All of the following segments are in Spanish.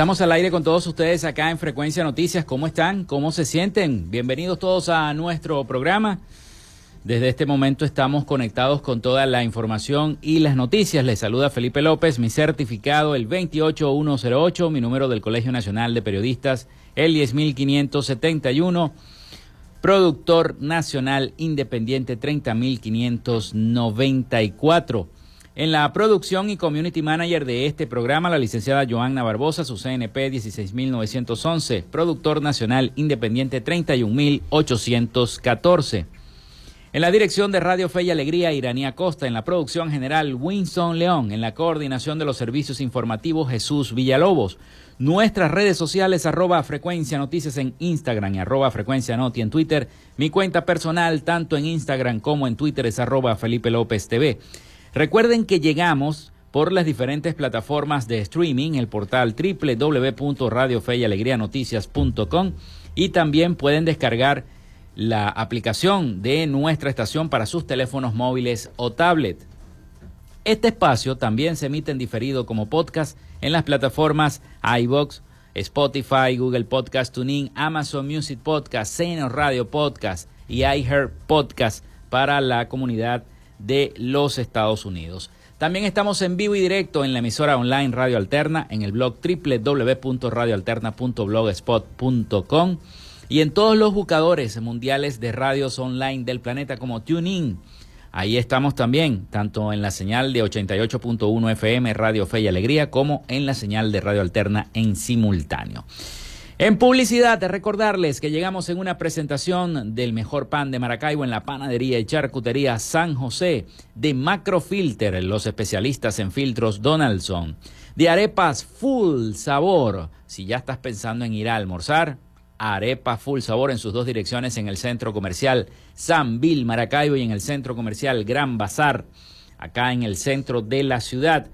Estamos al aire con todos ustedes acá en Frecuencia Noticias. ¿Cómo están? ¿Cómo se sienten? Bienvenidos todos a nuestro programa. Desde este momento estamos conectados con toda la información y las noticias. Les saluda Felipe López, mi certificado el 28108, mi número del Colegio Nacional de Periodistas el 10571, productor nacional independiente 30594. En la producción y community manager de este programa, la licenciada Joanna Barbosa, su CNP 16911, productor nacional independiente 31814. En la dirección de Radio Fe y Alegría, Iranía Costa. En la producción general, Winston León. En la coordinación de los servicios informativos, Jesús Villalobos. Nuestras redes sociales, arroba frecuencia noticias en Instagram y arroba frecuencia noti en Twitter. Mi cuenta personal, tanto en Instagram como en Twitter, es arroba Felipe López TV. Recuerden que llegamos por las diferentes plataformas de streaming, el portal www.radiofeyalegrianoticias.com y también pueden descargar la aplicación de nuestra estación para sus teléfonos móviles o tablet. Este espacio también se emite en diferido como podcast en las plataformas iBox, Spotify, Google Podcast Tuning, Amazon Music Podcast, Seno Radio Podcast y iHeart Podcast para la comunidad de los Estados Unidos. También estamos en vivo y directo en la emisora online Radio Alterna, en el blog www.radioalterna.blogspot.com y en todos los buscadores mundiales de radios online del planeta como TuneIn. Ahí estamos también, tanto en la señal de 88.1 FM Radio Fe y Alegría como en la señal de Radio Alterna en simultáneo. En publicidad, recordarles que llegamos en una presentación del mejor pan de Maracaibo en la panadería y charcutería San José, de Macrofilter, los especialistas en filtros Donaldson, de arepas full sabor. Si ya estás pensando en ir a almorzar, arepa full sabor en sus dos direcciones en el centro comercial San Bill Maracaibo y en el centro comercial Gran Bazar, acá en el centro de la ciudad.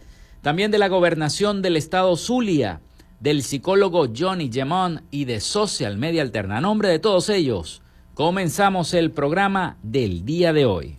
También de la gobernación del estado Zulia del psicólogo Johnny Gemón y de Social Media Alterna. A nombre de todos ellos, comenzamos el programa del día de hoy.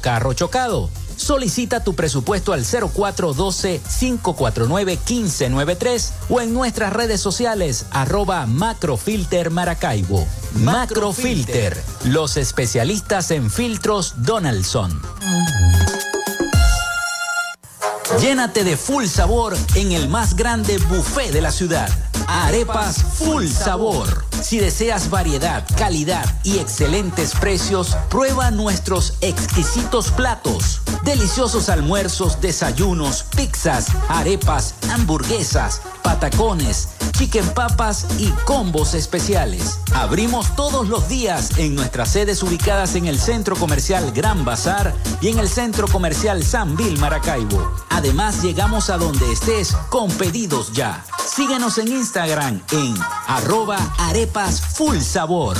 carro chocado. Solicita tu presupuesto al 0412-549-1593 o en nuestras redes sociales arroba macrofilter Maracaibo. Macrofilter, los especialistas en filtros Donaldson. Llénate de full sabor en el más grande buffet de la ciudad. Arepas Full Sabor. Si deseas variedad, calidad y excelentes precios, prueba nuestros exquisitos platos. Deliciosos almuerzos, desayunos, pizzas, arepas, hamburguesas, patacones, chicken papas y combos especiales. Abrimos todos los días en nuestras sedes ubicadas en el Centro Comercial Gran Bazar y en el Centro Comercial San Vil Maracaibo. Además, llegamos a donde estés con pedidos ya. Síguenos en Instagram en arroba arepas full sabor.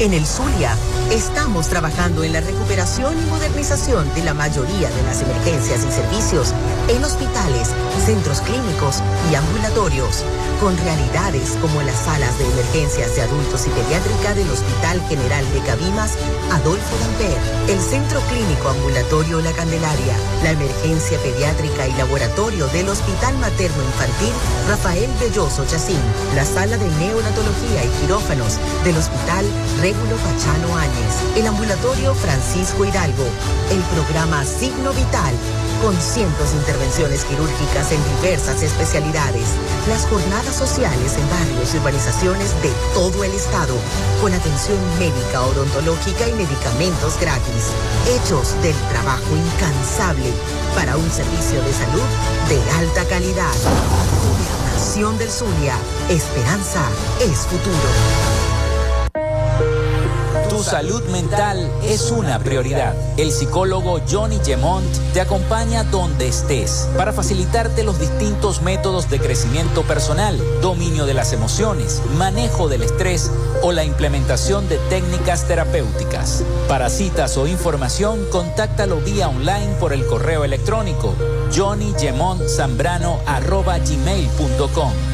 En el Zulia estamos trabajando en la recuperación y modernización de la mayoría de las emergencias y servicios en hospitales, centros clínicos y ambulatorios, con realidades como las salas de emergencias de adultos y pediátrica del Hospital General de Cabimas, Adolfo Lamper, el Centro Clínico Ambulatorio La Candelaria, la emergencia pediátrica y laboratorio del Hospital Materno Infantil Rafael Belloso Chacín, la sala de neonatología y quirófanos del Hospital Áñez, el ambulatorio Francisco Hidalgo, el programa Signo Vital, con cientos de intervenciones quirúrgicas en diversas especialidades, las jornadas sociales en barrios y urbanizaciones de todo el estado, con atención médica, odontológica y medicamentos gratis, hechos del trabajo incansable para un servicio de salud de alta calidad. Gobernación del Zulia, esperanza es futuro. Salud mental es una prioridad. El psicólogo Johnny Gemont te acompaña donde estés para facilitarte los distintos métodos de crecimiento personal, dominio de las emociones, manejo del estrés o la implementación de técnicas terapéuticas. Para citas o información, contáctalo vía online por el correo electrónico johnnygemontzambrano.gmail.com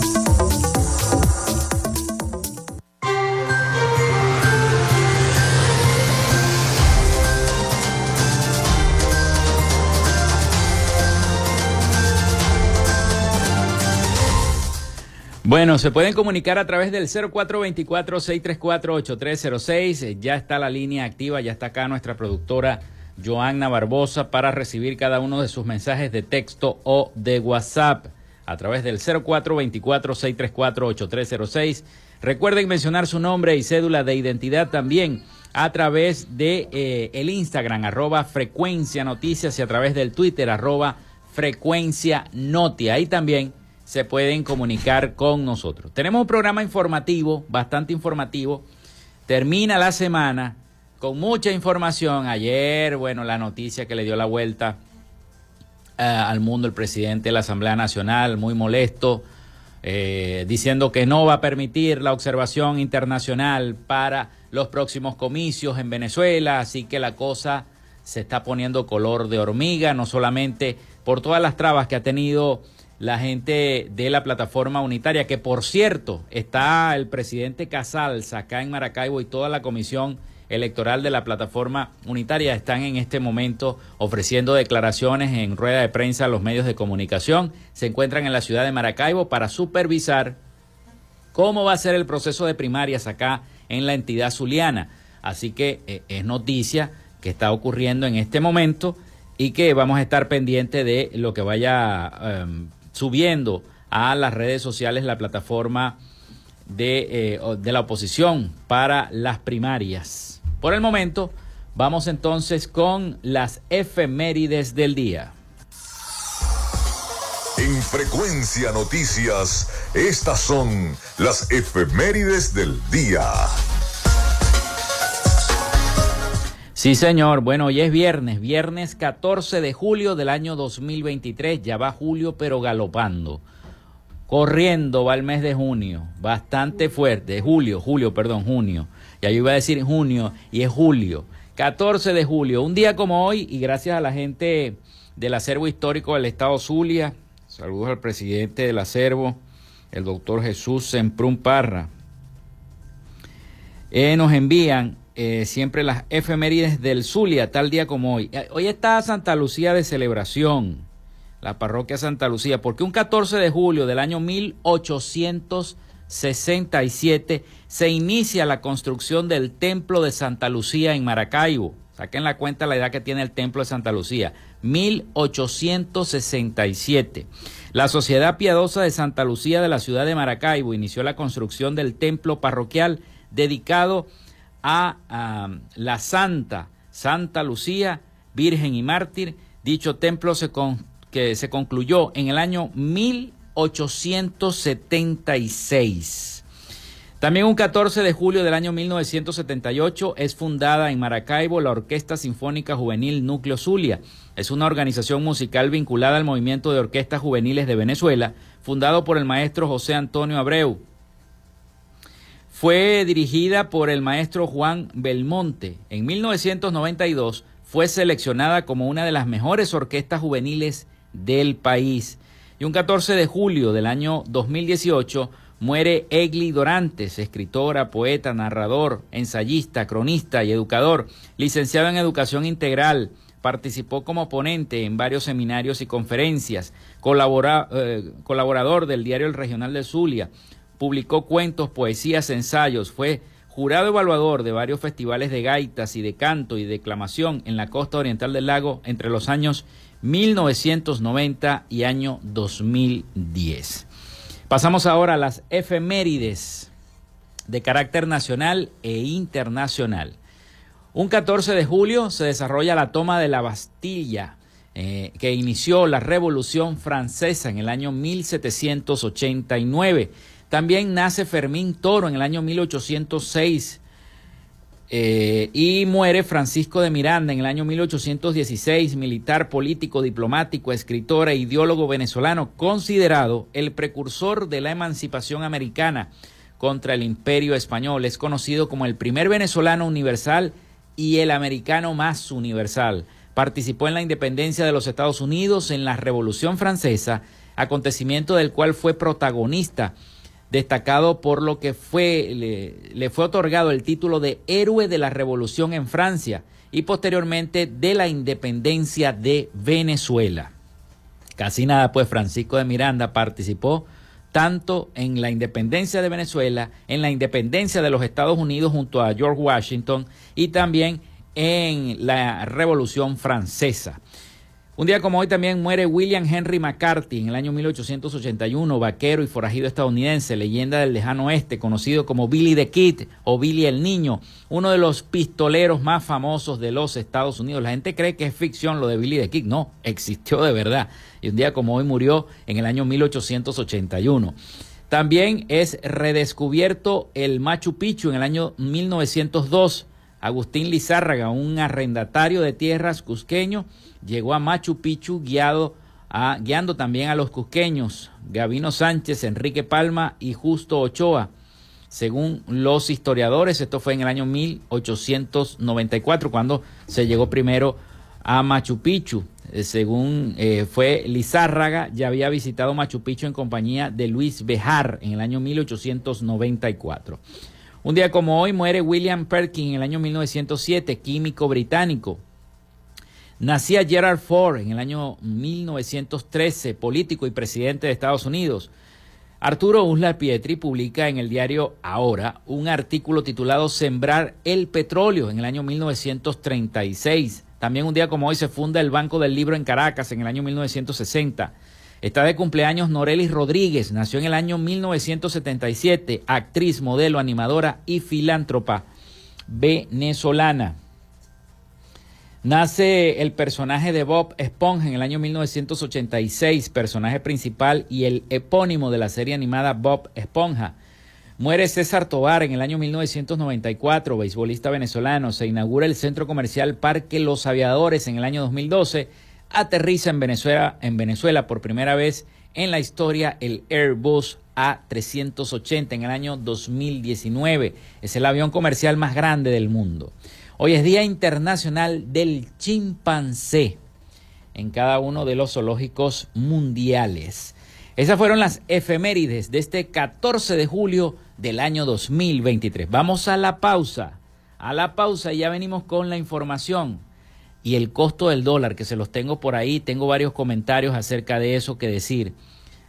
Bueno, se pueden comunicar a través del 0424-634-8306. Ya está la línea activa, ya está acá nuestra productora Joanna Barbosa para recibir cada uno de sus mensajes de texto o de WhatsApp a través del 0424-634-8306. Recuerden mencionar su nombre y cédula de identidad también a través de eh, el Instagram, arroba frecuencia noticias y a través del Twitter, arroba frecuencia noti. Ahí también se pueden comunicar con nosotros. Tenemos un programa informativo, bastante informativo. Termina la semana con mucha información. Ayer, bueno, la noticia que le dio la vuelta eh, al mundo el presidente de la Asamblea Nacional, muy molesto, eh, diciendo que no va a permitir la observación internacional para los próximos comicios en Venezuela. Así que la cosa se está poniendo color de hormiga, no solamente por todas las trabas que ha tenido la gente de la plataforma unitaria, que por cierto está el presidente Casals acá en Maracaibo y toda la comisión electoral de la plataforma unitaria están en este momento ofreciendo declaraciones en rueda de prensa a los medios de comunicación. Se encuentran en la ciudad de Maracaibo para supervisar cómo va a ser el proceso de primarias acá en la entidad zuliana. Así que eh, es noticia que está ocurriendo en este momento y que vamos a estar pendientes de lo que vaya em, subiendo a las redes sociales la plataforma de, eh, de la oposición para las primarias. Por el momento, vamos entonces con las efemérides del día. En Frecuencia Noticias, estas son las efemérides del día. Sí, señor. Bueno, hoy es viernes, viernes 14 de julio del año 2023. Ya va julio, pero galopando. Corriendo va el mes de junio. Bastante fuerte. Julio, julio, perdón, junio. Ya yo iba a decir junio y es julio. 14 de julio, un día como hoy, y gracias a la gente del acervo histórico del Estado Zulia, saludos al presidente del acervo, el doctor Jesús Semprún Parra, eh, nos envían eh, siempre las efemérides del Zulia, tal día como hoy. Eh, hoy está Santa Lucía de celebración, la parroquia Santa Lucía, porque un 14 de julio del año 1800 67 se inicia la construcción del Templo de Santa Lucía en Maracaibo. Saquen la cuenta la edad que tiene el Templo de Santa Lucía. 1867. La Sociedad Piadosa de Santa Lucía de la ciudad de Maracaibo inició la construcción del templo parroquial dedicado a, la Santa, Santa Lucía, Virgen y Mártir. Dicho templo se, que se concluyó en el año 1867. 876. También un 14 de julio del año 1978 es fundada en Maracaibo la Orquesta Sinfónica Juvenil Núcleo Zulia. Es una organización musical vinculada al movimiento de orquestas juveniles de Venezuela, fundado por el maestro José Antonio Abreu. Fue dirigida por el maestro Juan Belmonte. En 1992 fue seleccionada como una de las mejores orquestas juveniles del país. Y un 14 de julio del año 2018 muere Egli Dorantes, escritora, poeta, narrador, ensayista, cronista y educador, licenciado en Educación Integral. Participó como ponente en varios seminarios y conferencias, eh, colaborador del diario El Regional de Zulia, publicó cuentos, poesías, ensayos, fue jurado evaluador de varios festivales de gaitas y de canto y declamación en la costa oriental del lago entre los años 1990 y año 2010. Pasamos ahora a las efemérides de carácter nacional e internacional. Un 14 de julio se desarrolla la toma de la Bastilla, eh, que inició la Revolución Francesa en el año 1789. También nace Fermín Toro en el año 1806 eh, y muere Francisco de Miranda en el año 1816, militar, político, diplomático, escritor e ideólogo venezolano, considerado el precursor de la emancipación americana contra el imperio español. Es conocido como el primer venezolano universal y el americano más universal. Participó en la independencia de los Estados Unidos, en la Revolución Francesa, acontecimiento del cual fue protagonista destacado por lo que fue, le, fue otorgado el título de héroe de la revolución en Francia y posteriormente de la independencia de Venezuela. Casi nada, pues Francisco de Miranda participó tanto en la independencia de Venezuela, en la independencia de los Estados Unidos junto a George Washington y también en la Revolución Francesa. Un día como hoy también muere William Henry McCarthy en el año 1881, vaquero y forajido estadounidense, leyenda del lejano oeste, conocido como Billy the Kid o Billy el Niño, uno de los pistoleros más famosos de los Estados Unidos. La gente cree que es ficción lo de Billy the Kid, no, existió de verdad. Y un día como hoy murió en el año 1881. También es redescubierto el Machu Picchu en el año 1902. Agustín Lizárraga, un arrendatario de tierras cusqueño, llegó a Machu Picchu guiado guiando también a los cusqueños, Gavino Sánchez, Enrique Palma y Justo Ochoa. Según los historiadores, esto fue en el año 1894, cuando se llegó primero a Machu Picchu. Eh, según eh, fue Lizárraga, ya había visitado Machu Picchu en compañía de Luis Bejar en el año 1894. Un día como hoy muere William Perkin en el año 1907, químico británico. Nacía Gerald Ford en el año 1913, político y presidente de Estados Unidos. Arturo Uslar Pietri publica en el diario Ahora un artículo titulado Sembrar el petróleo en el año 1936. También un día como hoy se funda el Banco del Libro en Caracas en el año 1960. Está de cumpleaños Norelis Rodríguez, nació en el año 1977, actriz, modelo, animadora y filántropa venezolana. Nace el personaje de Bob Esponja en el año 1986, personaje principal y el epónimo de la serie animada Bob Esponja. Muere César Tobar en el año 1994, beisbolista venezolano. Se inaugura el centro comercial Parque Los Aviadores en el año 2012. Aterriza en Venezuela, en Venezuela por primera vez en la historia el Airbus A380 en el año 2019. Es el avión comercial más grande del mundo. Hoy es Día Internacional del Chimpancé en cada uno de los zoológicos mundiales. Esas fueron las efemérides de este 14 de julio del año 2023. Vamos a la pausa. A la pausa ya venimos con la información y el costo del dólar, que se los tengo por ahí. Tengo varios comentarios acerca de eso que decir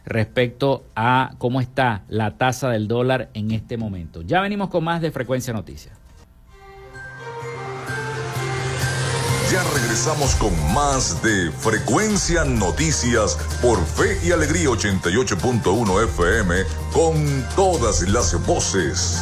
respecto a cómo está la tasa del dólar en este momento. Ya venimos con más de Frecuencia Noticias. Ya regresamos con más de Frecuencia Noticias por Fe y Alegría 88.1 FM con todas las voces.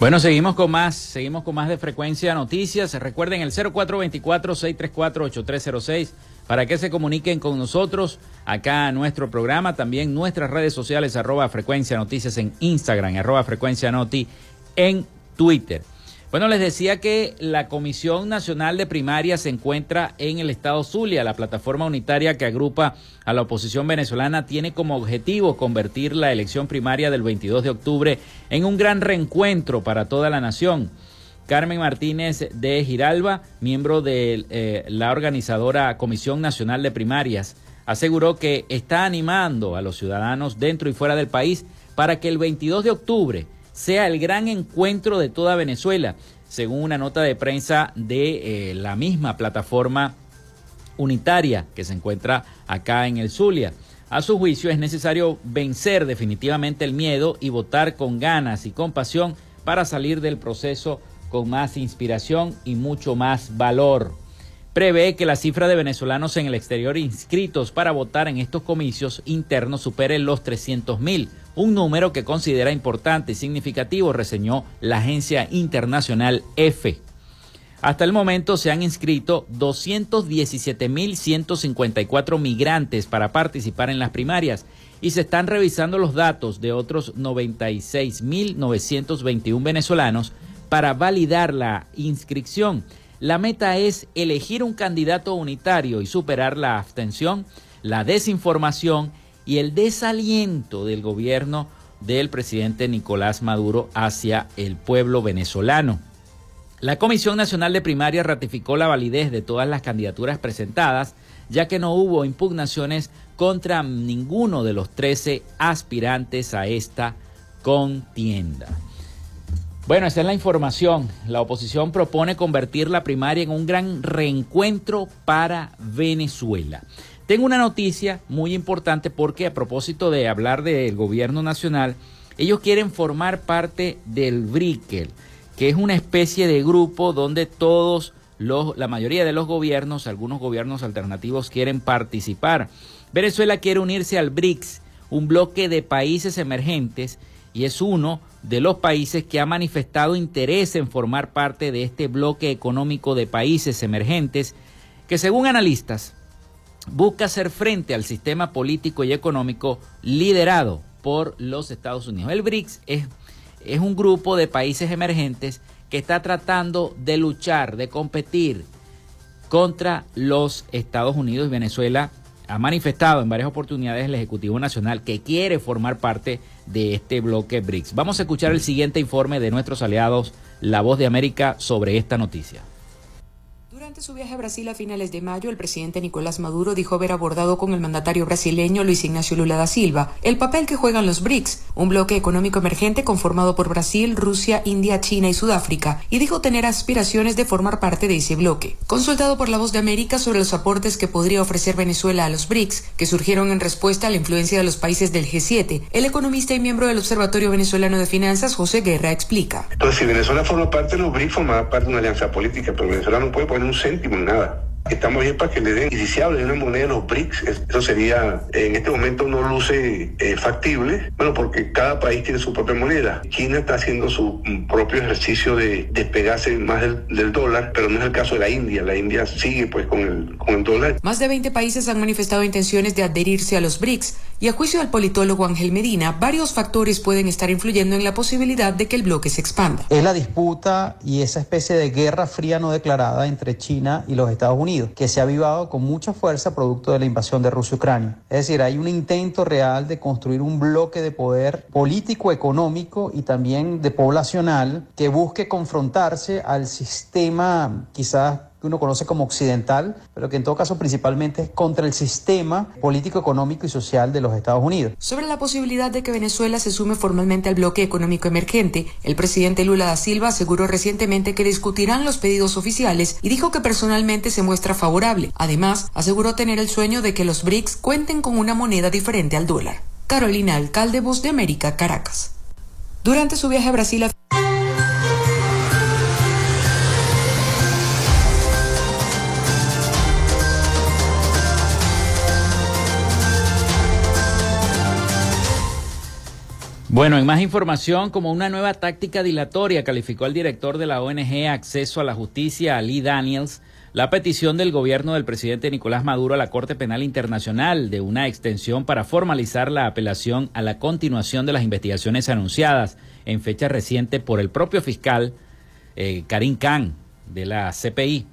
Bueno, seguimos con más, seguimos con más de frecuencia noticias. Recuerden el 0424-634-8306 para que se comuniquen con nosotros acá en nuestro programa, también nuestras redes sociales, arroba frecuencia noticias en Instagram, arroba frecuencia noti en Twitter. Bueno, les decía que la Comisión Nacional de Primaria se encuentra en el estado Zulia. La plataforma unitaria que agrupa a la oposición venezolana tiene como objetivo convertir la elección primaria del 22 de octubre en un gran reencuentro para toda la nación. Carmen Martínez de Giralba, miembro de eh, la organizadora Comisión Nacional de Primarias, aseguró que está animando a los ciudadanos dentro y fuera del país para que el 22 de octubre sea el gran encuentro de toda Venezuela, según una nota de prensa de eh, la misma plataforma unitaria que se encuentra acá en el Zulia. A su juicio es necesario vencer definitivamente el miedo y votar con ganas y con pasión para salir del proceso con más inspiración y mucho más valor prevé que la cifra de venezolanos en el exterior inscritos para votar en estos comicios internos supere los 300 mil, un número que considera importante y significativo, reseñó la agencia internacional EFE. Hasta el momento se han inscrito 217.154 migrantes para participar en las primarias y se están revisando los datos de otros 96.921 venezolanos para validar la inscripción. La meta es elegir un candidato unitario y superar la abstención, la desinformación y el desaliento del gobierno del presidente Nicolás Maduro hacia el pueblo venezolano. La Comisión Nacional de Primaria ratificó la validez de todas las candidaturas presentadas, ya que no hubo impugnaciones contra ninguno de los 13 aspirantes a esta contienda. Bueno, esa es la información. La oposición propone convertir la primaria en un gran reencuentro para Venezuela. Tengo una noticia muy importante porque a propósito de hablar del gobierno nacional, ellos quieren formar parte del BRICEL, que es una especie de grupo donde todos los, la mayoría de los gobiernos, algunos gobiernos alternativos quieren participar. Venezuela quiere unirse al BRICS, un bloque de países emergentes, y es uno de los países que ha manifestado interés en formar parte de este bloque económico de países emergentes que según analistas busca hacer frente al sistema político y económico liderado por los Estados Unidos. El BRICS es, es un grupo de países emergentes que está tratando de luchar, de competir contra los Estados Unidos y Venezuela ha manifestado en varias oportunidades el Ejecutivo Nacional que quiere formar parte de este bloque BRICS. Vamos a escuchar el siguiente informe de nuestros aliados, La Voz de América, sobre esta noticia. Durante su viaje a Brasil a finales de mayo, el presidente Nicolás Maduro dijo haber abordado con el mandatario brasileño Luis Ignacio Lula da Silva el papel que juegan los BRICS, un bloque económico emergente conformado por Brasil, Rusia, India, China y Sudáfrica, y dijo tener aspiraciones de formar parte de ese bloque. Consultado por La Voz de América sobre los aportes que podría ofrecer Venezuela a los BRICS, que surgieron en respuesta a la influencia de los países del G7, el economista y miembro del Observatorio Venezolano de Finanzas, José Guerra, explica. Entonces, si Venezuela forma parte de los BRICS, forma parte de una alianza política, pero Venezuela no puede poner un céntimo nada. Estamos bien para que le den, y si se habla de una moneda de los BRICS, eso sería, en este momento no luce eh, factible, bueno, porque cada país tiene su propia moneda. China está haciendo su propio ejercicio de despegarse más del, dólar, pero no es el caso de la India. La India sigue pues con el, con el dólar. Más de 20 países han manifestado intenciones de adherirse a los BRICS, y a juicio del politólogo Ángel Medina, varios factores pueden estar influyendo en la posibilidad de que el bloque se expanda. Es la disputa y esa especie de guerra fría no declarada entre China y los Estados Unidos que se ha avivado con mucha fuerza producto de la invasión de Rusia-Ucrania. Es decir, hay un intento real de construir un bloque de poder político, económico y también de poblacional que busque confrontarse al sistema quizás que uno conoce como occidental, pero que en todo caso principalmente es contra el sistema político, económico y social de los Estados Unidos. Sobre la posibilidad de que Venezuela se sume formalmente al bloque económico emergente, el presidente Lula da Silva aseguró recientemente que discutirán los pedidos oficiales y dijo que personalmente se muestra favorable. Además, aseguró tener el sueño de que los BRICS cuenten con una moneda diferente al dólar. Carolina Alcalde, Voz de América, Caracas. Durante su viaje a Brasil, Bueno, en más información, como una nueva táctica dilatoria, calificó el director de la ONG Acceso a la Justicia, Lee Daniels, la petición del gobierno del presidente Nicolás Maduro a la Corte Penal Internacional de una extensión para formalizar la apelación a la continuación de las investigaciones anunciadas en fecha reciente por el propio fiscal eh, Karim Khan de la CPI.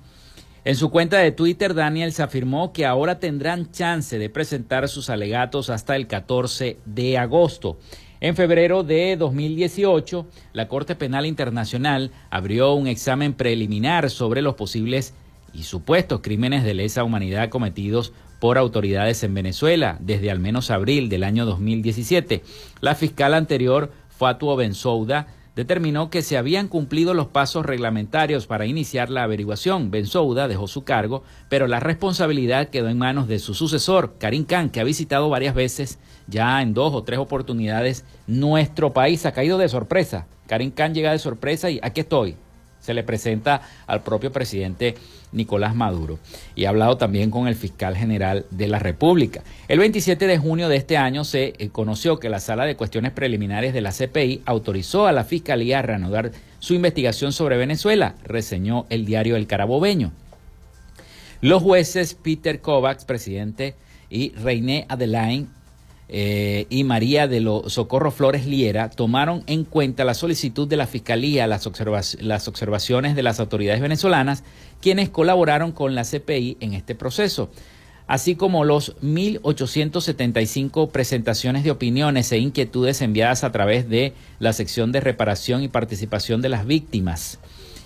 En su cuenta de Twitter, Daniels afirmó que ahora tendrán chance de presentar sus alegatos hasta el 14 de agosto. En febrero de 2018, la Corte Penal Internacional abrió un examen preliminar sobre los posibles y supuestos crímenes de lesa humanidad cometidos por autoridades en Venezuela desde al menos abril del año 2017. La fiscal anterior, Fatuo Bensouda, determinó que se habían cumplido los pasos reglamentarios para iniciar la averiguación. Bensouda dejó su cargo, pero la responsabilidad quedó en manos de su sucesor, Karim Khan, que ha visitado varias veces, ya en dos o tres oportunidades, nuestro país. Ha caído de sorpresa. Karim Khan llega de sorpresa y aquí estoy, se le presenta al propio presidente Nicolás Maduro y ha hablado también con el fiscal general de la República. El 27 de junio de este año se eh, conoció que la sala de cuestiones preliminares de la CPI autorizó a la fiscalía a reanudar su investigación sobre Venezuela, reseñó el diario El Carabobeño. Los jueces Peter Kovacs, presidente, y Reine Adelaine eh, y María de los Socorro Flores Liera tomaron en cuenta la solicitud de la Fiscalía, las, las observaciones de las autoridades venezolanas, quienes colaboraron con la CPI en este proceso, así como los 1.875 presentaciones de opiniones e inquietudes enviadas a través de la sección de reparación y participación de las víctimas.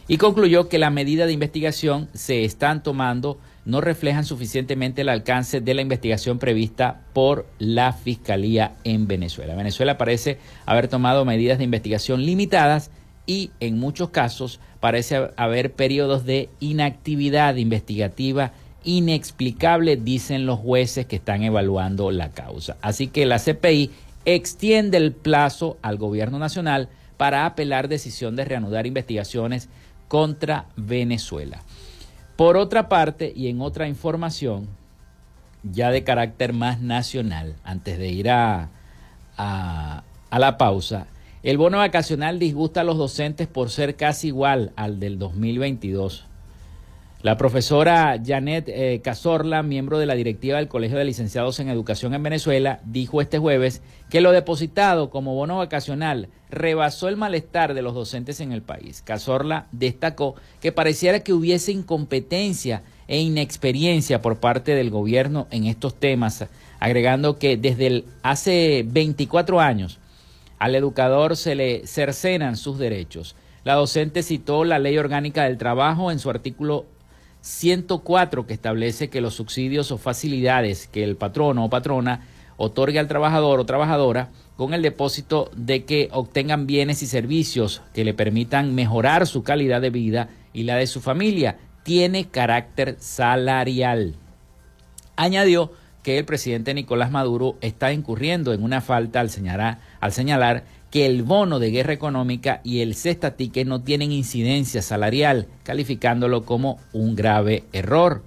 Y concluyó que la medida de investigación se están tomando no reflejan suficientemente el alcance de la investigación prevista por la Fiscalía en Venezuela. Venezuela parece haber tomado medidas de investigación limitadas y en muchos casos parece haber periodos de inactividad investigativa inexplicable, dicen los jueces que están evaluando la causa. Así que la CPI extiende el plazo al gobierno nacional para apelar decisión de reanudar investigaciones contra Venezuela. Por otra parte, y en otra información, ya de carácter más nacional, antes de ir a, a, la pausa, el bono vacacional disgusta a los docentes por ser casi igual al del 2022. La profesora Janet eh, Cazorla, miembro de la directiva del Colegio de Licenciados en Educación en Venezuela, dijo este jueves que lo depositado como bono vacacional rebasó el malestar de los docentes en el país. Cazorla destacó que pareciera que hubiese incompetencia e inexperiencia por parte del gobierno en estos temas, agregando que desde hace 24 años al educador se le cercenan sus derechos. La docente citó la Ley Orgánica del Trabajo en su artículo 104 que establece que los subsidios o facilidades que el patrono o patrona otorgue al trabajador o trabajadora con el depósito de que obtengan bienes y servicios que le permitan mejorar su calidad de vida y la de su familia, tiene carácter salarial. Añadió que el presidente Nicolás Maduro está incurriendo en una falta al señalar, al señalar que el bono de guerra económica y el cestatique no tienen incidencia salarial, calificándolo como un grave error.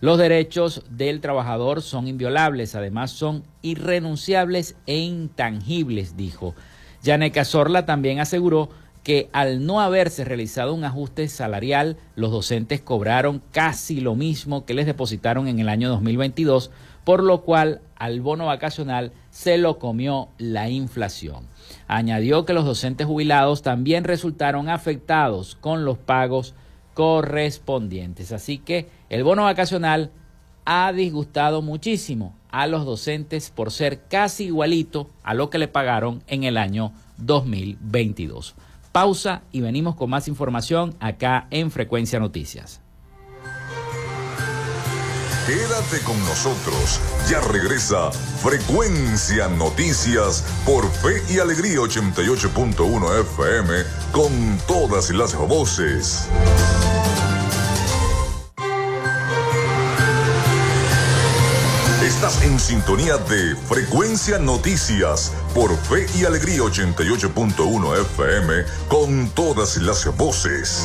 Los derechos del trabajador son inviolables, además son irrenunciables e intangibles, dijo. Yaneca Zorla también aseguró que al no haberse realizado un ajuste salarial, los docentes cobraron casi lo mismo que les depositaron en el año 2022, por lo cual al bono vacacional se lo comió la inflación. Añadió que los docentes jubilados también resultaron afectados con los pagos correspondientes. Así que el bono vacacional ha disgustado muchísimo a los docentes por ser casi igualito a lo que le pagaron en el año 2022. Pausa y venimos con más información acá en Frecuencia Noticias. Quédate con nosotros. Ya regresa Frecuencia Noticias por Fe y Alegría 88.1 FM con todas las voces. Estás en sintonía de Frecuencia Noticias por Fe y Alegría 88.1 FM con todas las voces.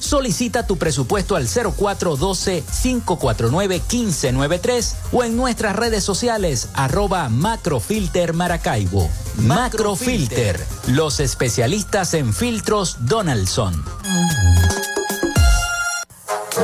Solicita tu presupuesto al 0412-549-1593 o en nuestras redes sociales arroba Macrofilter Maracaibo. Macrofilter, los especialistas en filtros Donaldson.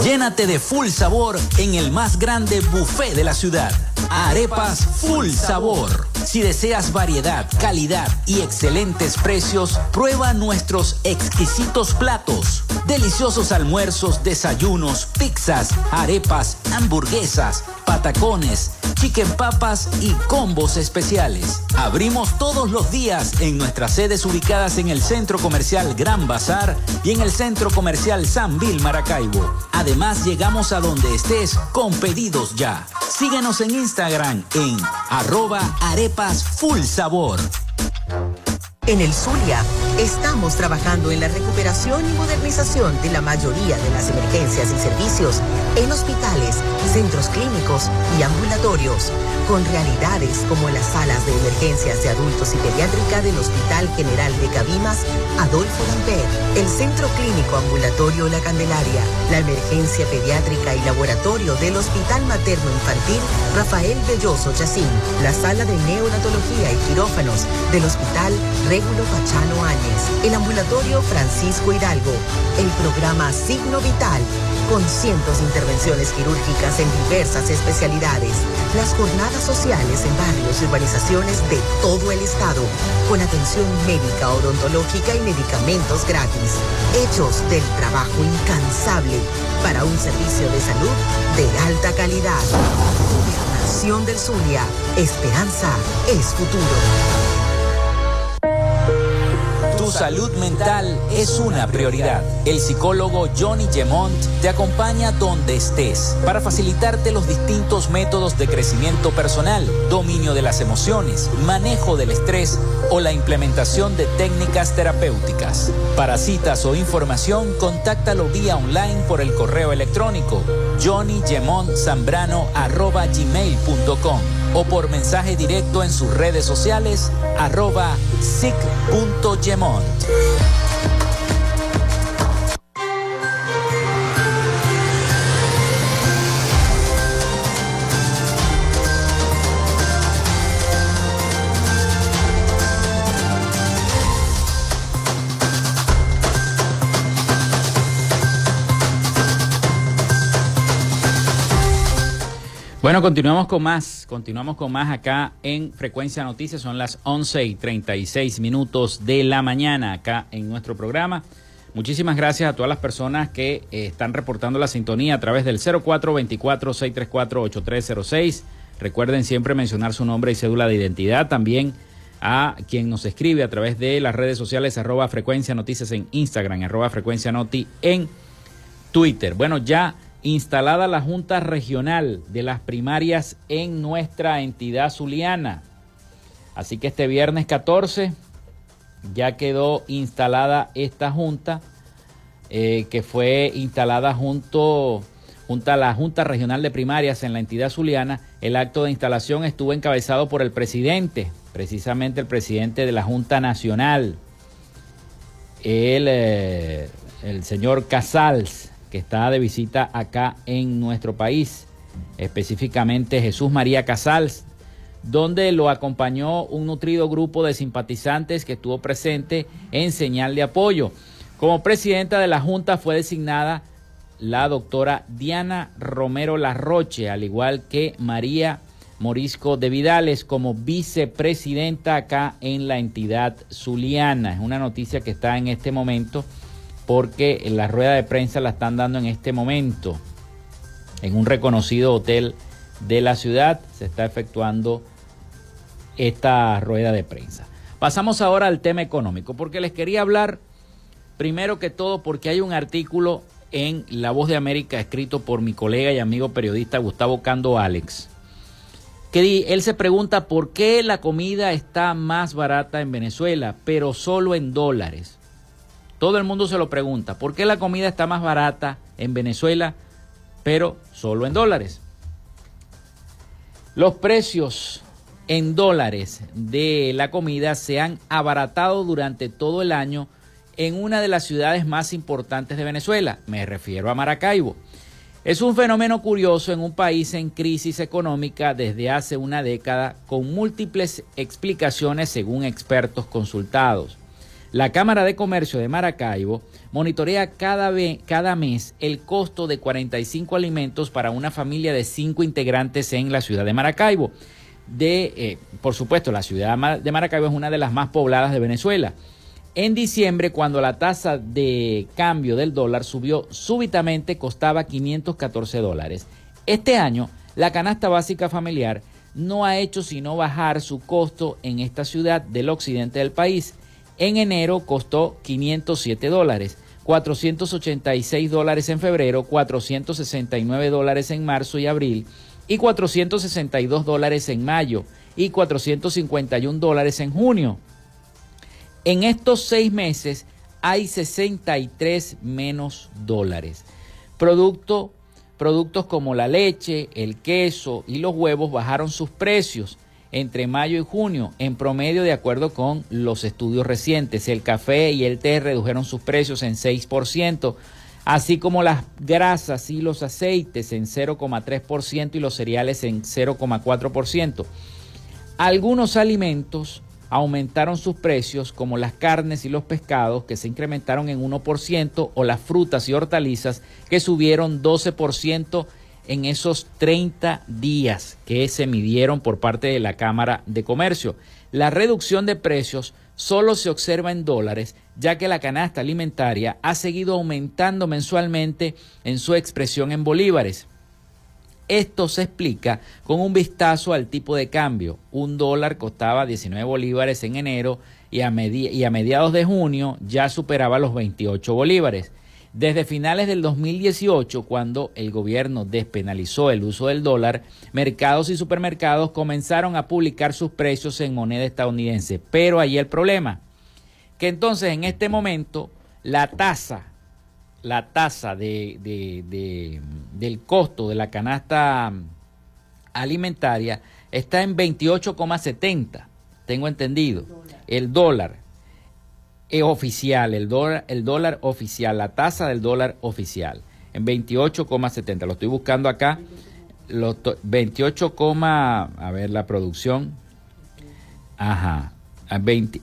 Llénate de full sabor en el más grande buffet de la ciudad. Arepas Full Sabor. Si deseas variedad, calidad y excelentes precios, prueba nuestros exquisitos platos. Deliciosos almuerzos, desayunos, pizzas, arepas, hamburguesas, patacones, chicken papas y combos especiales. Abrimos todos los días en nuestras sedes ubicadas en el Centro Comercial Gran Bazar y en el Centro Comercial San Vil Maracaibo. Además, llegamos a donde estés con pedidos ya. Síguenos en Instagram en arroba arepas full sabor. En el Zulia, estamos trabajando en la recuperación y modernización de la mayoría de las emergencias y servicios en hospitales, centros clínicos y ambulatorios, con realidades como las salas de emergencias de adultos y pediátrica del Hospital General de Cabimas, Adolfo Lamper, el Centro Clínico Ambulatorio La Candelaria, la emergencia pediátrica y laboratorio del Hospital Materno Infantil Rafael Belloso Chacín, la sala de neonatología y quirófanos del Hospital Régulo Pachano Áñez, el ambulatorio Francisco Hidalgo, el programa Signo Vital, con cientos de intervenciones quirúrgicas en diversas especialidades. Las jornadas sociales en barrios y urbanizaciones de todo el estado, con atención médica, odontológica y medicamentos gratis. Hechos del trabajo incansable para un servicio de salud de alta calidad. Gobernación del Zulia. Esperanza es futuro. Tu salud mental es una prioridad. El psicólogo Johnny Gemont te acompaña donde estés para facilitarte los distintos métodos de crecimiento personal, dominio de las emociones, manejo del estrés o la implementación de técnicas terapéuticas. Para citas o información, contáctalo vía online por el correo electrónico johnnygemontzambrano.gmail.com o por mensaje directo en sus redes sociales arroba sic.gemont. Bueno, continuamos con más, continuamos con más acá en Frecuencia Noticias, son las 11 y 36 minutos de la mañana acá en nuestro programa. Muchísimas gracias a todas las personas que eh, están reportando la sintonía a través del 0424-634-8306. Recuerden siempre mencionar su nombre y cédula de identidad. También a quien nos escribe a través de las redes sociales arroba frecuencia noticias en Instagram, arroba frecuencia noti en Twitter. Bueno, ya instalada la Junta Regional de las Primarias en nuestra entidad zuliana. Así que este viernes 14 ya quedó instalada esta Junta, eh, que fue instalada junto, junto a la Junta Regional de Primarias en la entidad zuliana. El acto de instalación estuvo encabezado por el presidente, precisamente el presidente de la Junta Nacional, el, eh, el señor Casals que está de visita acá en nuestro país, específicamente Jesús María Casals, donde lo acompañó un nutrido grupo de simpatizantes que estuvo presente en señal de apoyo. Como presidenta de la Junta fue designada la doctora Diana Romero Larroche, al igual que María Morisco de Vidales como vicepresidenta acá en la entidad zuliana. Es una noticia que está en este momento porque la rueda de prensa la están dando en este momento en un reconocido hotel de la ciudad. Se está efectuando esta rueda de prensa. Pasamos ahora al tema económico, porque les quería hablar primero que todo porque hay un artículo en La Voz de América escrito por mi colega y amigo periodista Gustavo Cando Alex, que él se pregunta por qué la comida está más barata en Venezuela, pero solo en dólares. Todo el mundo se lo pregunta, ¿por qué la comida está más barata en Venezuela, pero solo en dólares? Los precios en dólares de la comida se han abaratado durante todo el año en una de las ciudades más importantes de Venezuela, me refiero a Maracaibo. Es un fenómeno curioso en un país en crisis económica desde hace una década con múltiples explicaciones según expertos consultados. La Cámara de Comercio de Maracaibo monitorea cada, cada, mes el costo de 45 alimentos para una familia de 5 integrantes en la ciudad de Maracaibo. De, eh, por supuesto, la ciudad de Maracaibo es una de las más pobladas de Venezuela. En diciembre, cuando la tasa de cambio del dólar subió súbitamente, costaba 514 dólares. Este año, la canasta básica familiar no ha hecho sino bajar su costo en esta ciudad del occidente del país en enero costó 507 dólares, 486 dólares en febrero, 469 dólares en marzo y abril y 462 dólares en mayo y 451 dólares en junio. En estos seis meses hay 63 menos dólares. Producto, productos como la leche, el queso y los huevos bajaron sus precios entre mayo y junio, en promedio de acuerdo con los estudios recientes. El café y el té redujeron sus precios en 6%, así como las grasas y los aceites en 0,3% y los cereales en 0,4%. Algunos alimentos aumentaron sus precios, como las carnes y los pescados, que se incrementaron en 1%, o las frutas y hortalizas, que subieron 12% en esos 30 días que se midieron por parte de la Cámara de Comercio. La reducción de precios solo se observa en dólares, ya que la canasta alimentaria ha seguido aumentando mensualmente en su expresión en bolívares. Esto se explica con un vistazo al tipo de cambio. Un dólar costaba 19 bolívares en enero y a, y a mediados de junio ya superaba los 28 bolívares. Desde finales del 2018, cuando el gobierno despenalizó el uso del dólar, mercados y supermercados comenzaron a publicar sus precios en moneda estadounidense. Pero ahí el problema, que entonces en este momento la tasa, la tasa de, del costo de la canasta alimentaria está en 28,70, tengo entendido, el dólar oficial, el dólar, el dólar oficial, la tasa del dólar oficial, en 28,70. Lo estoy buscando acá. Los 28, a ver la producción. Ajá.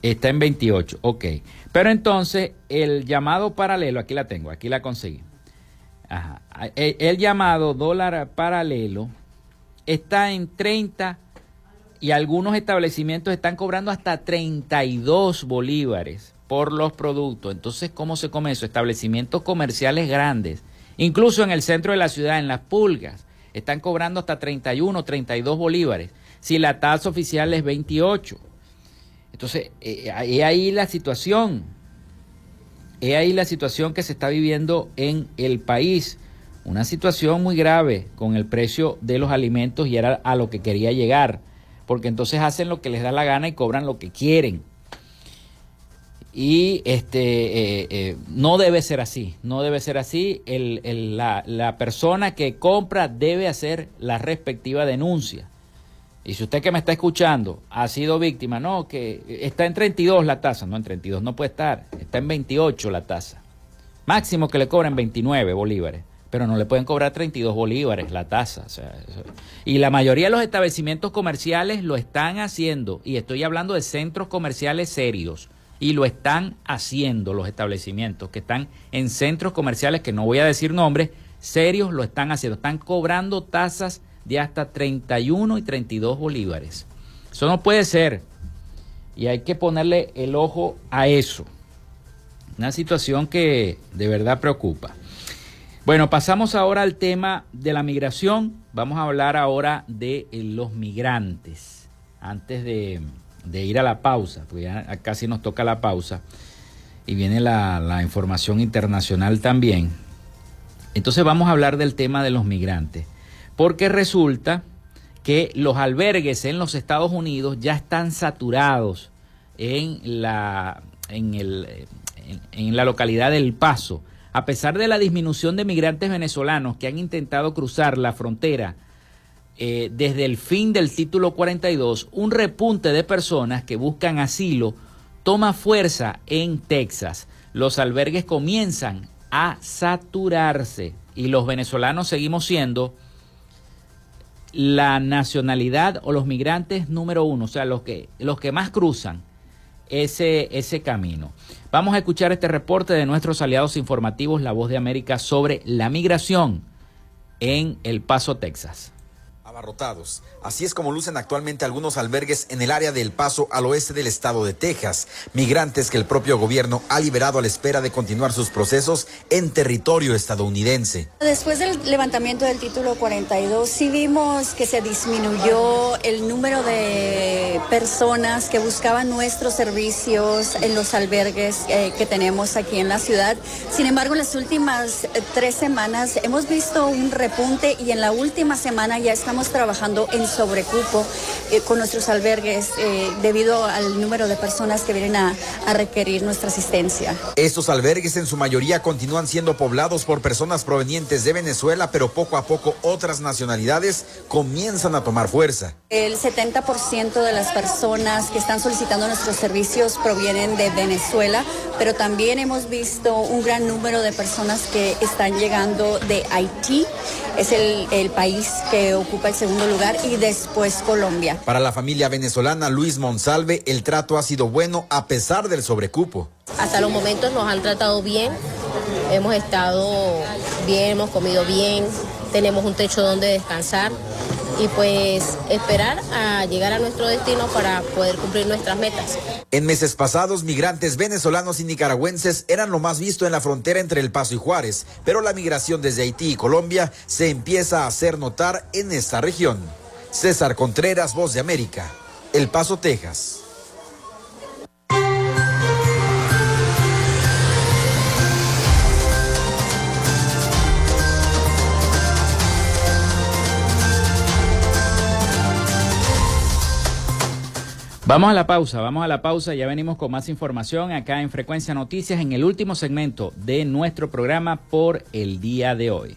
está en 28, ok. Pero entonces el llamado paralelo, aquí la tengo, aquí la conseguí. Ajá. El, el llamado dólar paralelo está en 30 y algunos establecimientos están cobrando hasta 32 bolívares por los productos. Entonces, ¿cómo se come eso? Establecimientos comerciales grandes, incluso en el centro de la ciudad, en las pulgas, están cobrando hasta 31, 32 bolívares, si la tasa oficial es 28. Entonces, eh, es ahí la situación, es ahí la situación que se está viviendo en el país. Una situación muy grave con el precio de los alimentos y era a lo que quería llegar, porque entonces hacen lo que les da la gana y cobran lo que quieren y este eh, eh, no debe ser así, no debe ser así. El, la, la, persona que compra debe hacer la respectiva denuncia. Y si usted que me está escuchando ha sido víctima, no, que está en 32 la tasa, no en 32 no puede estar, está en 28 la tasa. Máximo que le cobren 29 bolívares, pero no le pueden cobrar 32 bolívares la tasa. y la mayoría de los establecimientos comerciales lo están haciendo, y estoy hablando de centros comerciales serios y lo están haciendo los establecimientos que están en centros comerciales, que no voy a decir nombres, serios lo están haciendo. Están cobrando tasas de hasta 31 y 32 bolívares. Eso no puede ser. Y hay que ponerle el ojo a eso. Una situación que de verdad preocupa. Bueno, pasamos ahora al tema de la migración. Vamos a hablar ahora de los migrantes. Antes de, de ir a la pausa, porque ya casi nos toca la pausa, y viene la, la información internacional también. Entonces vamos a hablar del tema de los migrantes, porque resulta que los albergues en los Estados Unidos ya están saturados en la, en, el, en, la localidad del Paso. A pesar de la disminución de migrantes venezolanos que han intentado cruzar la frontera eh, desde el fin del título 42, un repunte de personas que buscan asilo toma fuerza en Texas. Los albergues comienzan a saturarse y los venezolanos seguimos siendo la nacionalidad o los migrantes número uno, o sea, los que, los que más cruzan ese, ese camino. Vamos a escuchar este reporte de nuestros aliados informativos, La Voz de América, sobre la migración en El Paso, Texas abarrotados. Así es como lucen actualmente algunos albergues en el área del Paso al oeste del estado de Texas, migrantes que el propio gobierno ha liberado a la espera de continuar sus procesos en territorio estadounidense. Después del levantamiento del título 42, sí vimos que se disminuyó el número de personas que buscaban nuestros servicios en los albergues eh, que tenemos aquí en la ciudad. Sin embargo, en las últimas eh, tres semanas hemos visto un repunte y en la última semana ya estamos trabajando en sobrecupo eh, con nuestros albergues eh, debido al número de personas que vienen a, a requerir nuestra asistencia. Estos albergues en su mayoría continúan siendo poblados por personas provenientes de Venezuela, pero poco a poco otras nacionalidades comienzan a tomar fuerza. El 70% de las personas que están solicitando nuestros servicios provienen de Venezuela, pero también hemos visto un gran número de personas que están llegando de Haití. Es el, el país que ocupa el segundo lugar y después Colombia. Para la familia venezolana Luis Monsalve, el trato ha sido bueno a pesar del sobrecupo. Hasta los momentos nos han tratado bien, hemos estado bien, hemos comido bien, tenemos un techo donde descansar y pues esperar a llegar a nuestro destino para poder cumplir nuestras metas. En meses pasados, migrantes venezolanos y nicaragüenses eran lo más visto en la frontera entre El Paso y Juárez, pero la migración desde Haití y Colombia se empieza a hacer notar en esta región. César Contreras, Voz de América, El Paso, Texas. Vamos a la pausa, vamos a la pausa, ya venimos con más información acá en Frecuencia Noticias en el último segmento de nuestro programa por el día de hoy.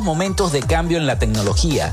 Momentos de cambio en la tecnología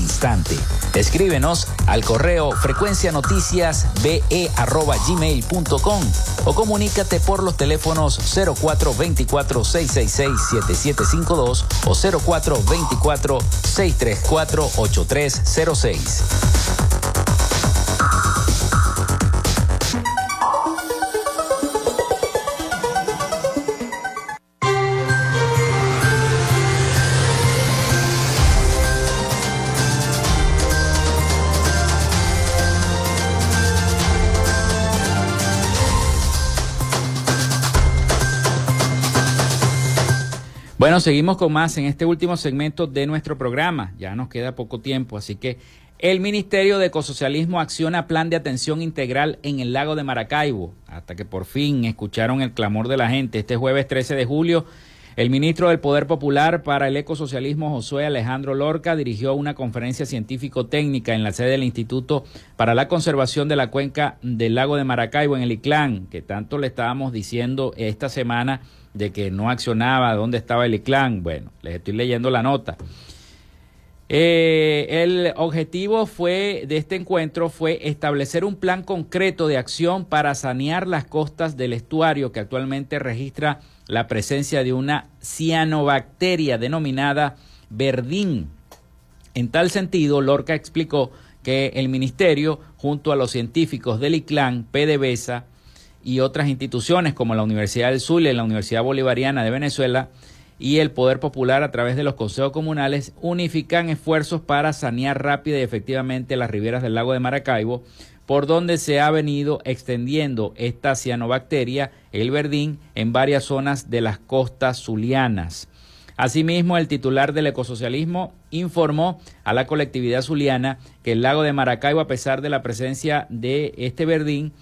instante. Escríbenos al correo frecuencianoticiasbe.gmail.com o comunícate por los teléfonos 0424 666 7752 o 0424 Bueno, seguimos con más en este último segmento de nuestro programa. Ya nos queda poco tiempo, así que el Ministerio de Ecosocialismo acciona plan de atención integral en el lago de Maracaibo, hasta que por fin escucharon el clamor de la gente. Este jueves 13 de julio, el ministro del Poder Popular para el Ecosocialismo, Josué Alejandro Lorca, dirigió una conferencia científico-técnica en la sede del Instituto para la Conservación de la Cuenca del Lago de Maracaibo en el ICLAN, que tanto le estábamos diciendo esta semana de que no accionaba, dónde estaba el ICLAN. Bueno, les estoy leyendo la nota. Eh, el objetivo fue de este encuentro fue establecer un plan concreto de acción para sanear las costas del estuario que actualmente registra la presencia de una cianobacteria denominada verdín. En tal sentido, Lorca explicó que el ministerio, junto a los científicos del ICLAN, PDVSA, y otras instituciones como la Universidad del Zulia y la Universidad Bolivariana de Venezuela y el Poder Popular a través de los consejos comunales unifican esfuerzos para sanear rápida y efectivamente las riberas del lago de Maracaibo, por donde se ha venido extendiendo esta cianobacteria, el verdín, en varias zonas de las costas zulianas. Asimismo, el titular del ecosocialismo informó a la colectividad zuliana que el lago de Maracaibo, a pesar de la presencia de este verdín,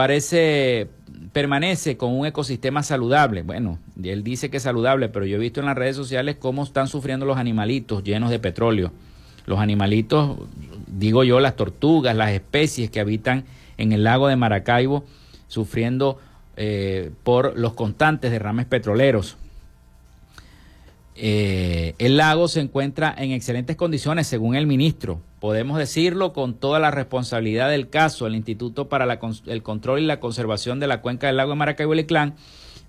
parece permanece con un ecosistema saludable. Bueno, él dice que es saludable, pero yo he visto en las redes sociales cómo están sufriendo los animalitos llenos de petróleo. Los animalitos, digo yo, las tortugas, las especies que habitan en el lago de Maracaibo, sufriendo eh, por los constantes derrames petroleros. Eh, el lago se encuentra en excelentes condiciones, según el ministro. Podemos decirlo con toda la responsabilidad del caso. El Instituto para el Control y la Conservación de la Cuenca del Lago de Maracaibo y Clan,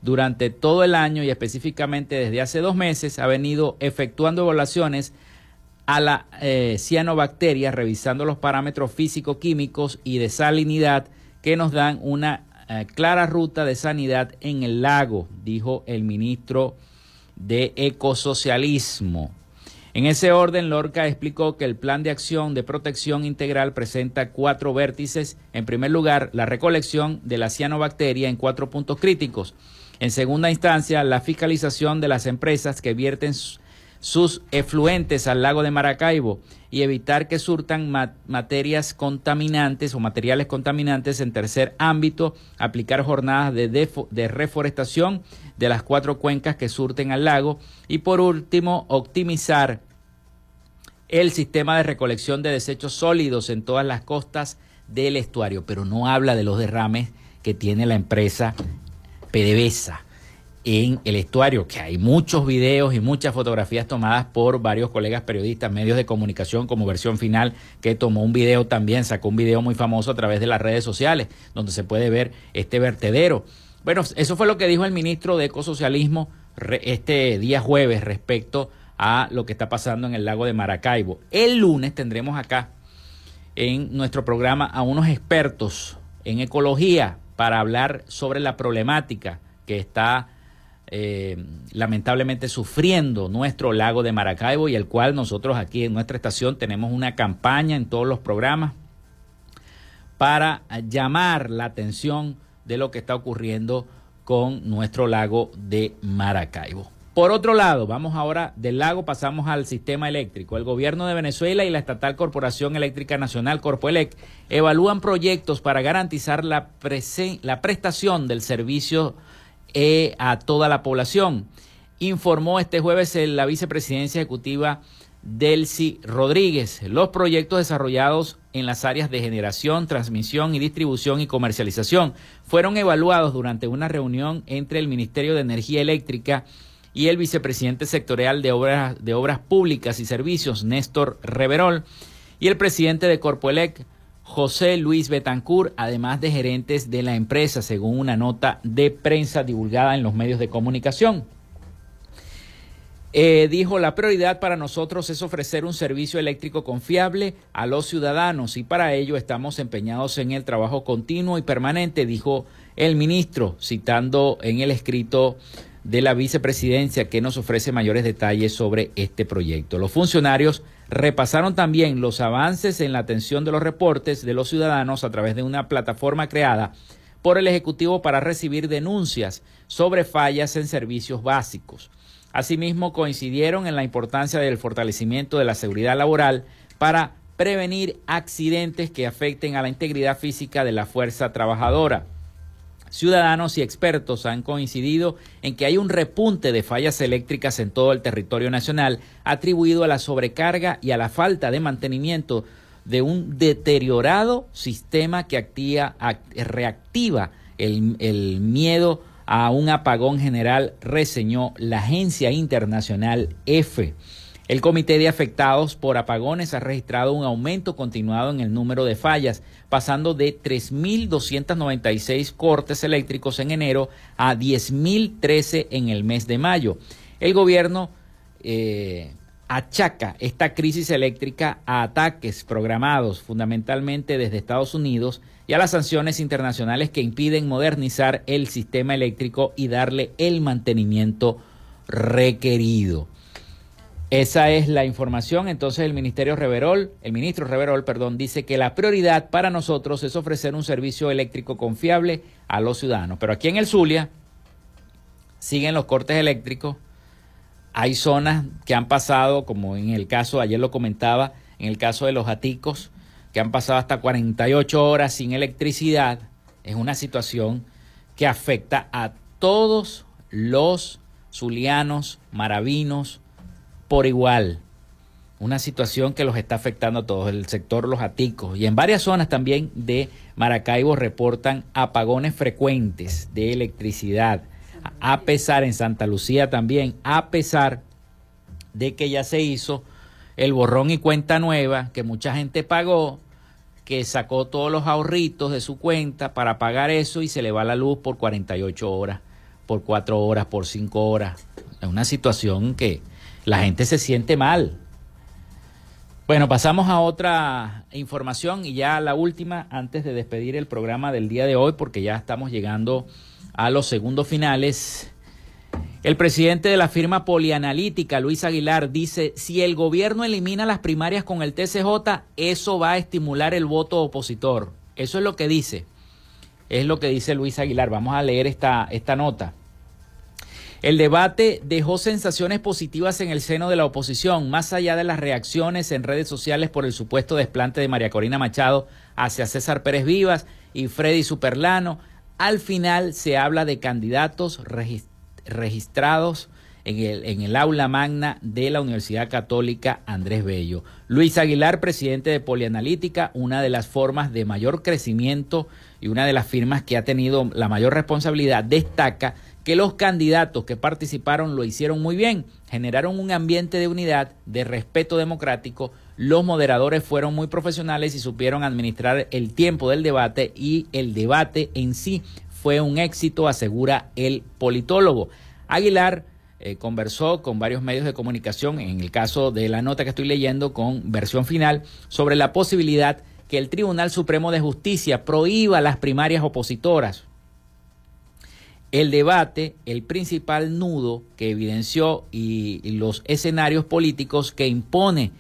durante todo el año y específicamente desde hace dos meses, ha venido efectuando evaluaciones a la eh, cianobacteria, revisando los parámetros físico-químicos y de salinidad que nos dan una eh, clara ruta de sanidad en el lago, dijo el ministro de ecosocialismo. En ese orden, Lorca explicó que el plan de acción de protección integral presenta cuatro vértices. En primer lugar, la recolección de la cianobacteria en cuatro puntos críticos. En segunda instancia, la fiscalización de las empresas que vierten sus efluentes al lago de Maracaibo y evitar que surtan materias contaminantes o materiales contaminantes en tercer ámbito, aplicar jornadas de, de reforestación de las cuatro cuencas que surten al lago y por último, optimizar el sistema de recolección de desechos sólidos en todas las costas del estuario, pero no habla de los derrames que tiene la empresa PDVSA en el estuario, que hay muchos videos y muchas fotografías tomadas por varios colegas periodistas, medios de comunicación como versión final, que tomó un video también, sacó un video muy famoso a través de las redes sociales, donde se puede ver este vertedero. Bueno, eso fue lo que dijo el ministro de Ecosocialismo este día jueves respecto a lo que está pasando en el lago de Maracaibo. El lunes tendremos acá en nuestro programa a unos expertos en ecología para hablar sobre la problemática que está eh, lamentablemente sufriendo nuestro lago de Maracaibo y el cual nosotros aquí en nuestra estación tenemos una campaña en todos los programas para llamar la atención de lo que está ocurriendo con nuestro lago de Maracaibo. Por otro lado, vamos ahora del lago, pasamos al sistema eléctrico. El gobierno de Venezuela y la estatal Corporación Eléctrica Nacional, Corpoelec, evalúan proyectos para garantizar la, la prestación del servicio eh, a toda la población. Informó este jueves la vicepresidencia ejecutiva Delcy Rodríguez. Los proyectos desarrollados en las áreas de generación, transmisión y distribución y comercialización fueron evaluados durante una reunión entre el Ministerio de Energía Eléctrica y el vicepresidente sectorial de Obras, de Obras Públicas y Servicios, Néstor Reverol, y el presidente de Corpoelec, José Luis Betancur, además de gerentes de la empresa, según una nota de prensa divulgada en los medios de comunicación. Eh, dijo, la prioridad para nosotros es ofrecer un servicio eléctrico confiable a los ciudadanos y para ello estamos empeñados en el trabajo continuo y permanente, dijo el ministro, citando en el escrito de la vicepresidencia que nos ofrece mayores detalles sobre este proyecto. Los funcionarios repasaron también los avances en la atención de los reportes de los ciudadanos a través de una plataforma creada por el Ejecutivo para recibir denuncias sobre fallas en servicios básicos. Asimismo, coincidieron en la importancia del fortalecimiento de la seguridad laboral para prevenir accidentes que afecten a la integridad física de la fuerza trabajadora. Ciudadanos y expertos han coincidido en que hay un repunte de fallas eléctricas en todo el territorio nacional atribuido a la sobrecarga y a la falta de mantenimiento de un deteriorado sistema que activa, reactiva el, el miedo a un apagón general, reseñó la agencia internacional EFE. El Comité de Afectados por Apagones ha registrado un aumento continuado en el número de fallas, pasando de 3.296 cortes eléctricos en enero a 10.013 en el mes de mayo. El gobierno eh, achaca esta crisis eléctrica a ataques programados fundamentalmente desde Estados Unidos y a las sanciones internacionales que impiden modernizar el sistema eléctrico y darle el mantenimiento requerido. Esa es la información. Entonces el Ministerio Reverol, el ministro Reverol, perdón, dice que la prioridad para nosotros es ofrecer un servicio eléctrico confiable a los ciudadanos. Pero aquí en el Zulia siguen los cortes eléctricos. Hay zonas que han pasado, como en el caso, ayer lo comentaba, en el caso de los aticos, que han pasado hasta 48 horas sin electricidad. Es una situación que afecta a todos los zulianos, maravinos, por igual. Una situación que los está afectando a todos, el sector Los Aticos. Y en varias zonas también de Maracaibo reportan apagones frecuentes de electricidad. A pesar, en Santa Lucía también, a pesar de que ya se hizo el borrón y cuenta nueva, que mucha gente pagó, que sacó todos los ahorritos de su cuenta para pagar eso y se le va la luz por 48 horas, por 4 horas, por 5 horas. Es una situación que la gente se siente mal. Bueno, pasamos a otra información y ya la última antes de despedir el programa del día de hoy porque ya estamos llegando a los segundos finales. El presidente de la firma polianalítica, Luis Aguilar, dice, si el gobierno elimina las primarias con el TCJ, eso va a estimular el voto opositor. Eso es lo que dice. Es lo que dice Luis Aguilar. Vamos a leer esta, esta nota. El debate dejó sensaciones positivas en el seno de la oposición, más allá de las reacciones en redes sociales por el supuesto desplante de María Corina Machado hacia César Pérez Vivas y Freddy Superlano. Al final se habla de candidatos registrados en el, en el aula magna de la Universidad Católica Andrés Bello. Luis Aguilar, presidente de Polianalítica, una de las formas de mayor crecimiento y una de las firmas que ha tenido la mayor responsabilidad, destaca que los candidatos que participaron lo hicieron muy bien, generaron un ambiente de unidad, de respeto democrático, los moderadores fueron muy profesionales y supieron administrar el tiempo del debate y el debate en sí fue un éxito, asegura el politólogo. Aguilar eh, conversó con varios medios de comunicación, en el caso de la nota que estoy leyendo con versión final, sobre la posibilidad que el Tribunal Supremo de Justicia prohíba las primarias opositoras, el debate, el principal nudo que evidenció y, los escenarios políticos que impone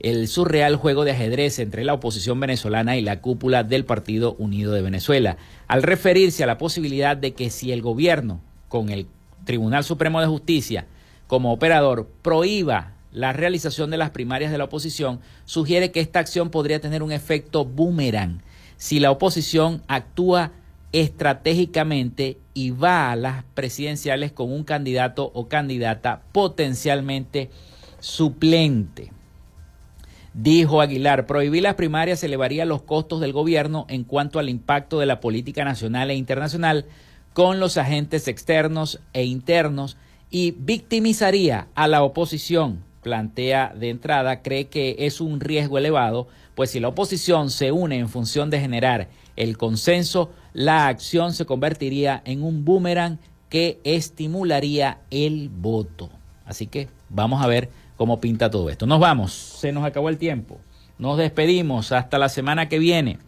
el surreal juego de ajedrez entre la oposición venezolana y la cúpula del Partido Unido de Venezuela, al referirse a la posibilidad de que si el gobierno, con el Tribunal Supremo de Justicia como operador, prohíba la realización de las primarias de la oposición, sugiere que esta acción podría tener un efecto boomerang. Si la oposición actúa estratégicamente y va a las presidenciales con un candidato o candidata potencialmente suplente. Dijo Aguilar, prohibir las primarias elevaría los costos del gobierno en cuanto al impacto de la política nacional e internacional con los agentes externos e internos y victimizaría a la oposición. Plantea de entrada, cree que es un riesgo elevado, pues si la oposición se une en función de generar el consenso, la acción se convertiría en un boomerang que estimularía el voto. Así que vamos a ver cómo pinta todo esto. Nos vamos, se nos acabó el tiempo. Nos despedimos hasta la semana que viene.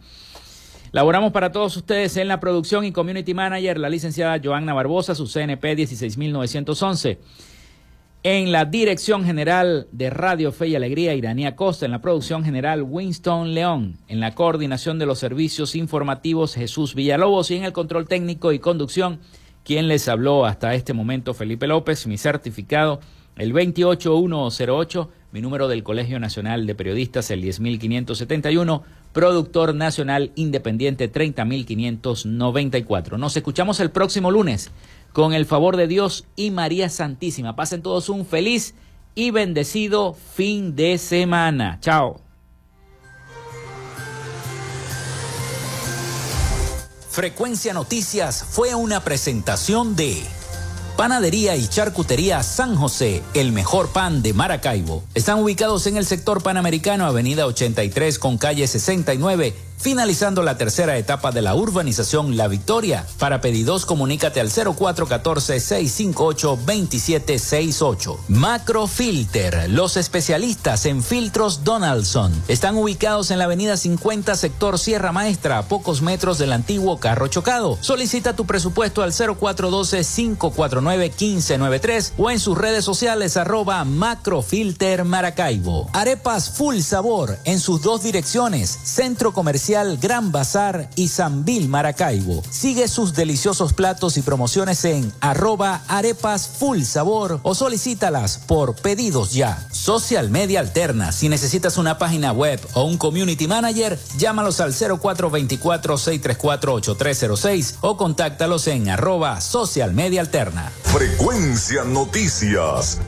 Laboramos para todos ustedes en la producción y community manager la licenciada Joanna Barbosa, su CNP 16911. En la dirección general de Radio Fe y Alegría, Iranía Costa. En la producción general, Winston León. En la coordinación de los servicios informativos, Jesús Villalobos. Y en el control técnico y conducción, quien les habló hasta este momento, Felipe López. Mi certificado, el 28108. Mi número del Colegio Nacional de Periodistas, el 10571. Productor Nacional Independiente, 30594. Nos escuchamos el próximo lunes con el favor de Dios y María Santísima. Pasen todos un feliz y bendecido fin de semana. Chao. Frecuencia Noticias fue una presentación de Panadería y Charcutería San José, el mejor pan de Maracaibo. Están ubicados en el sector panamericano, Avenida 83 con calle 69 finalizando la tercera etapa de la urbanización La Victoria. Para pedidos, comunícate al 0414-658-2768. Macrofilter, los especialistas en filtros Donaldson. Están ubicados en la avenida 50, sector Sierra Maestra, a pocos metros del antiguo carro chocado. Solicita tu presupuesto al 0412-549-1593 o en sus redes sociales arroba Macrofilter Maracaibo. Arepas Full Sabor en sus dos direcciones, Centro Gran Bazar y Sambil Maracaibo. Sigue sus deliciosos platos y promociones en arroba arepas full sabor o solicítalas por pedidos ya. Social Media Alterna. Si necesitas una página web o un community manager, llámalos al 0424-634-8306 o contáctalos en arroba social media alterna. Frecuencia Noticias.